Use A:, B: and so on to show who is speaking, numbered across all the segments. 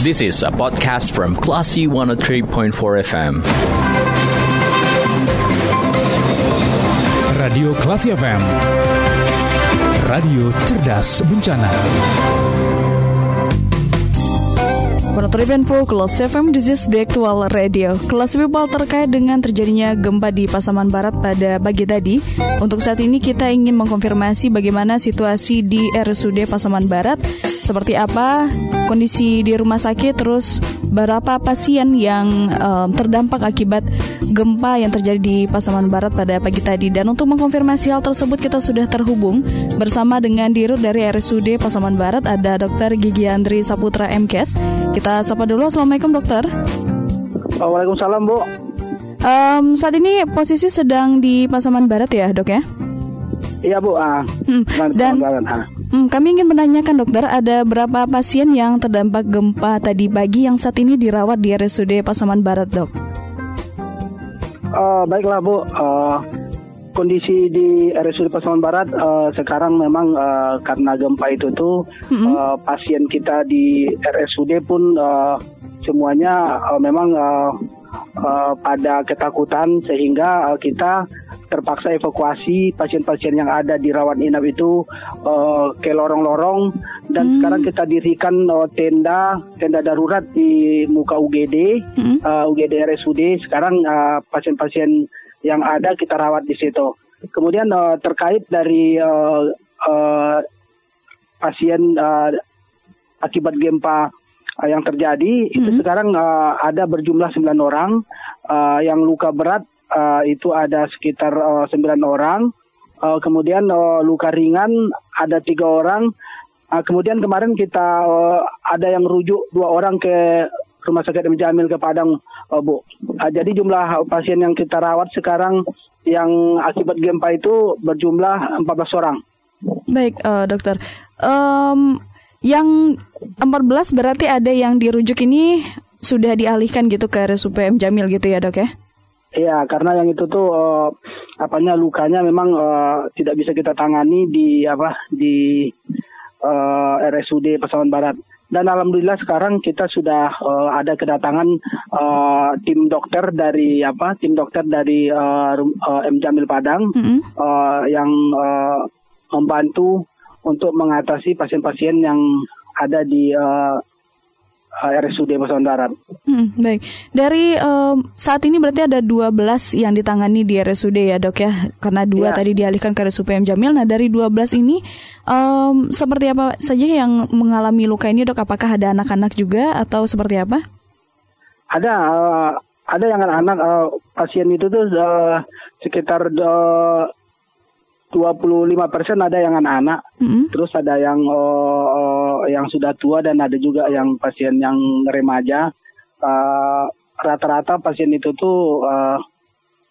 A: This is a podcast from Classy 103.4 FM.
B: Radio Klasi FM. Radio cerdas bencana.
C: Monitoring Info Kelas FM This is the actual radio Kelas People terkait dengan terjadinya gempa di Pasaman Barat pada pagi tadi Untuk saat ini kita ingin mengkonfirmasi bagaimana situasi di RSUD Pasaman Barat Seperti apa kondisi di rumah sakit Terus berapa pasien yang um, terdampak akibat gempa yang terjadi di Pasaman Barat pada pagi tadi Dan untuk mengkonfirmasi hal tersebut kita sudah terhubung Bersama dengan Dirut dari RSUD Pasaman Barat Ada Dr. Gigi Andri Saputra MKes kita sapa dulu, Assalamualaikum dokter.
D: Waalaikumsalam Bu.
C: Um, saat ini posisi sedang di Pasaman Barat ya dok ya?
D: Iya Bu. Ah.
C: Hmm, dan hmm, kami ingin menanyakan dokter, ada berapa pasien yang terdampak gempa tadi pagi yang saat ini dirawat di RSUD Pasaman Barat dok?
D: Uh, baiklah Bu. Uh, kondisi di RSUD Pasaman Barat uh, sekarang memang uh, karena gempa itu tuh mm-hmm. uh, pasien kita di RSUD pun uh, semuanya uh, memang uh, uh, pada ketakutan sehingga uh, kita terpaksa evakuasi pasien-pasien yang ada di rawat inap itu uh, ke lorong-lorong dan hmm. sekarang kita dirikan uh, tenda tenda darurat di muka UGD hmm. uh, UGD RSUD sekarang uh, pasien-pasien yang ada kita rawat di situ. Kemudian uh, terkait dari uh, uh, pasien uh, akibat gempa uh, yang terjadi mm-hmm. itu sekarang uh, ada berjumlah 9 orang uh, yang luka berat uh, itu ada sekitar uh, 9 orang. Uh, kemudian uh, luka ringan ada tiga orang. Uh, kemudian kemarin kita uh, ada yang rujuk dua orang ke Rumah Sakit M Jamil ke Padang, uh, Bu. Uh, jadi jumlah pasien yang kita rawat sekarang yang akibat gempa itu berjumlah 14 orang.
C: Baik, uh, dokter. Um, yang 14 berarti ada yang dirujuk ini sudah dialihkan gitu ke RSUP M Jamil gitu ya, Dok ya?
D: Iya, karena yang itu tuh uh, apanya lukanya memang uh, tidak bisa kita tangani di apa di uh, RSUD Pasaman Barat dan alhamdulillah sekarang kita sudah uh, ada kedatangan uh, tim dokter dari apa tim dokter dari uh, uh, M Jamil Padang mm -hmm. uh, yang uh, membantu untuk mengatasi pasien-pasien yang ada di uh, uh, RSUD Pasaman Barat.
C: Hmm, baik. Dari um, saat ini berarti ada 12 yang ditangani di RSUD ya dok ya? Karena dua ya. tadi dialihkan ke RSUD PM Jamil. Nah dari 12 ini um, seperti apa saja yang mengalami luka ini dok? Apakah ada anak-anak juga atau seperti apa?
D: Ada, uh, ada yang anak-anak uh, pasien itu tuh uh, sekitar uh, 25 persen ada yang anak-anak, mm-hmm. terus ada yang uh, uh, yang sudah tua dan ada juga yang pasien yang remaja. Uh, rata-rata pasien itu tuh uh,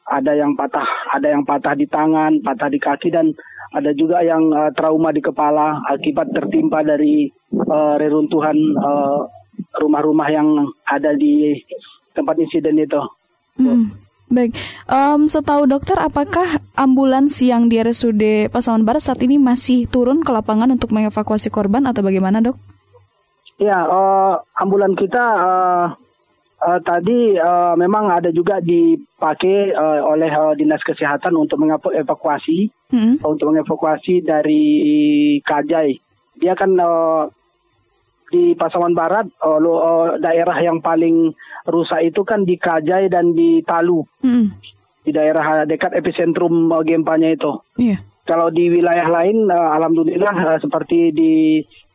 D: ada yang patah, ada yang patah di tangan, patah di kaki dan ada juga yang uh, trauma di kepala akibat tertimpa dari uh, reruntuhan uh, rumah-rumah yang ada di tempat insiden itu.
C: Mm. Baik, um, setahu dokter, apakah ambulans yang di RSUD Pasaman Barat saat ini masih turun ke lapangan untuk mengevakuasi korban atau bagaimana dok?
D: Ya, uh, ambulan kita uh, uh, tadi uh, memang ada juga dipakai uh, oleh uh, dinas kesehatan untuk mengevakuasi, hmm. untuk mengevakuasi dari Kajai. Dia kan uh, di Pasaman Barat, uh, uh, daerah yang paling rusak itu kan di Kajai dan di Talu. Hmm. Di daerah dekat epicentrum uh, gempanya itu. Yeah. Kalau di wilayah lain, uh, alhamdulillah uh, seperti di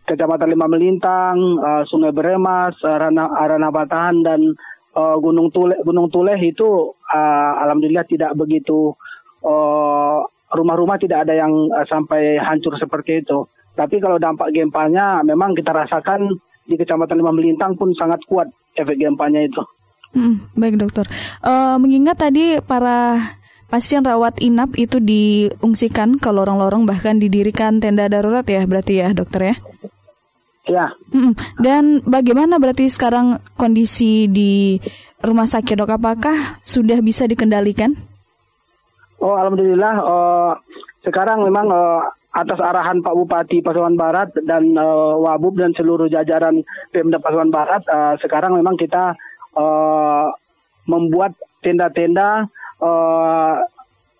D: Kecamatan Lima Melintang, uh, Sungai Beremas, uh, Rana, Arana Batahan dan uh, Gunung Tule Gunung Tuleh itu uh, alhamdulillah tidak begitu rumah-rumah tidak ada yang uh, sampai hancur seperti itu. Tapi kalau dampak gempanya memang kita rasakan di Kecamatan Lima Melintang pun sangat kuat efek gempanya itu.
C: Hmm, baik dokter. Uh, mengingat tadi para pasien rawat inap itu diungsikan ke lorong-lorong bahkan didirikan tenda darurat ya berarti ya dokter ya?
D: Ya.
C: Hmm, dan bagaimana berarti sekarang kondisi di rumah sakit dok? Apakah sudah bisa dikendalikan?
D: Oh alhamdulillah. Uh, sekarang memang uh, atas arahan Pak Bupati Pasaman Barat dan uh, Wabub dan seluruh jajaran Pemda Pasaman Barat, uh, sekarang memang kita uh, membuat tenda-tenda uh,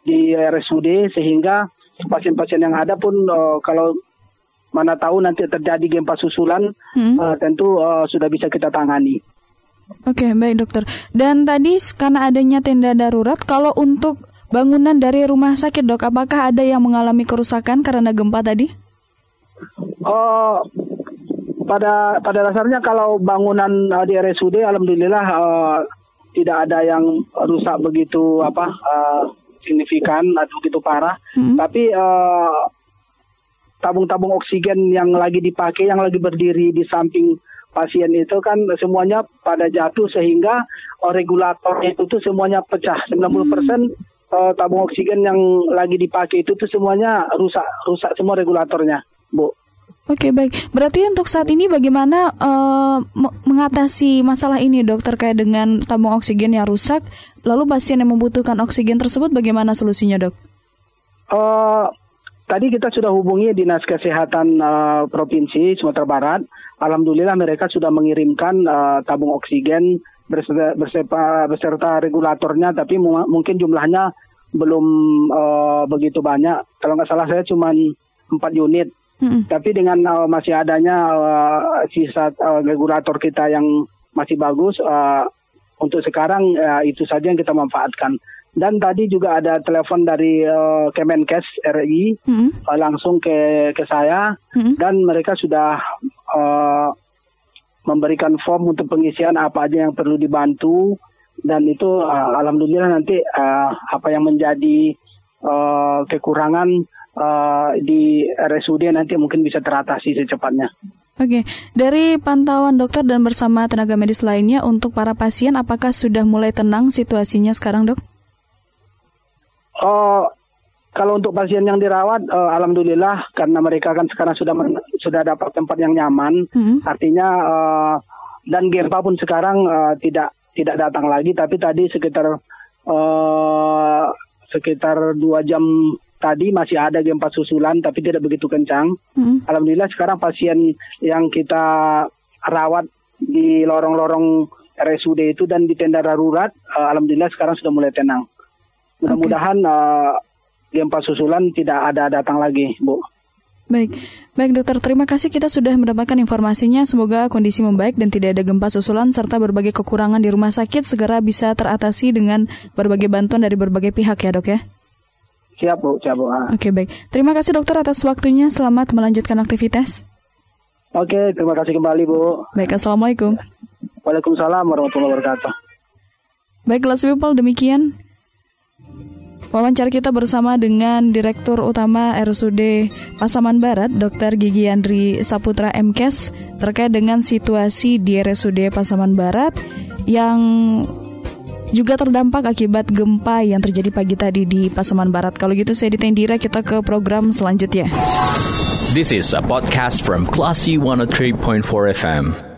D: di RSUD sehingga pasien-pasien yang ada pun uh, kalau mana tahu nanti terjadi gempa susulan hmm. uh, tentu uh, sudah bisa kita tangani.
C: Oke, okay, baik dokter. Dan tadi karena adanya tenda darurat, kalau untuk bangunan dari rumah sakit dok, apakah ada yang mengalami kerusakan karena gempa tadi?
D: Oh, pada pada dasarnya kalau bangunan uh, di RSUD, alhamdulillah uh, tidak ada yang rusak begitu apa uh, signifikan atau begitu parah. Hmm. Tapi uh, tabung-tabung oksigen yang lagi dipakai, yang lagi berdiri di samping pasien itu kan semuanya pada jatuh sehingga regulator itu tuh semuanya pecah. 90% hmm. Uh, tabung oksigen yang lagi dipakai itu tuh semuanya rusak, rusak semua regulatornya, Bu.
C: Oke baik, berarti untuk saat ini bagaimana uh, mengatasi masalah ini dok terkait dengan tabung oksigen yang rusak, lalu pasien yang membutuhkan oksigen tersebut bagaimana solusinya dok?
D: Uh, Tadi kita sudah hubungi Dinas Kesehatan uh, Provinsi Sumatera Barat. Alhamdulillah mereka sudah mengirimkan uh, tabung oksigen beserta, beserta, beserta regulatornya, tapi mu mungkin jumlahnya belum uh, begitu banyak. Kalau nggak salah saya cuma 4 unit. Hmm. Tapi dengan uh, masih adanya uh, sisa uh, regulator kita yang masih bagus, uh, untuk sekarang uh, itu saja yang kita manfaatkan. Dan tadi juga ada telepon dari uh, Kemenkes RI hmm. uh, langsung ke ke saya hmm. dan mereka sudah uh, memberikan form untuk pengisian apa aja yang perlu dibantu dan itu uh, alhamdulillah nanti uh, apa yang menjadi uh, kekurangan uh, di RSUD nanti mungkin bisa teratasi secepatnya.
C: Oke, dari pantauan dokter dan bersama tenaga medis lainnya untuk para pasien, apakah sudah mulai tenang situasinya sekarang, dok?
D: Oh, kalau untuk pasien yang dirawat, uh, alhamdulillah karena mereka kan sekarang sudah sudah dapat tempat yang nyaman, hmm. artinya uh, dan gempa pun sekarang uh, tidak tidak datang lagi, tapi tadi sekitar uh, sekitar dua jam tadi masih ada gempa susulan, tapi tidak begitu kencang. Hmm. Alhamdulillah sekarang pasien yang kita rawat di lorong-lorong RSUD itu dan di tenda darurat, uh, alhamdulillah sekarang sudah mulai tenang. Mudah-mudahan okay. uh, gempa susulan tidak ada datang lagi, Bu.
C: Baik, baik dokter. Terima kasih kita sudah mendapatkan informasinya. Semoga kondisi membaik dan tidak ada gempa susulan serta berbagai kekurangan di rumah sakit segera bisa teratasi dengan berbagai bantuan dari berbagai pihak ya dok ya.
D: Siap bu, siap bu.
C: Ah. Oke baik. Terima kasih dokter atas waktunya. Selamat melanjutkan aktivitas.
D: Oke, terima kasih kembali bu.
C: Baik, assalamualaikum.
D: Waalaikumsalam warahmatullahi wabarakatuh.
C: Baik, people demikian Wawancara kita bersama dengan Direktur Utama RSUD Pasaman Barat, Dr. Gigi Andri Saputra MKes, terkait dengan situasi di RSUD Pasaman Barat yang juga terdampak akibat gempa yang terjadi pagi tadi di Pasaman Barat. Kalau gitu saya ditendira kita ke program selanjutnya.
A: This is a podcast from Classy 103.4 FM.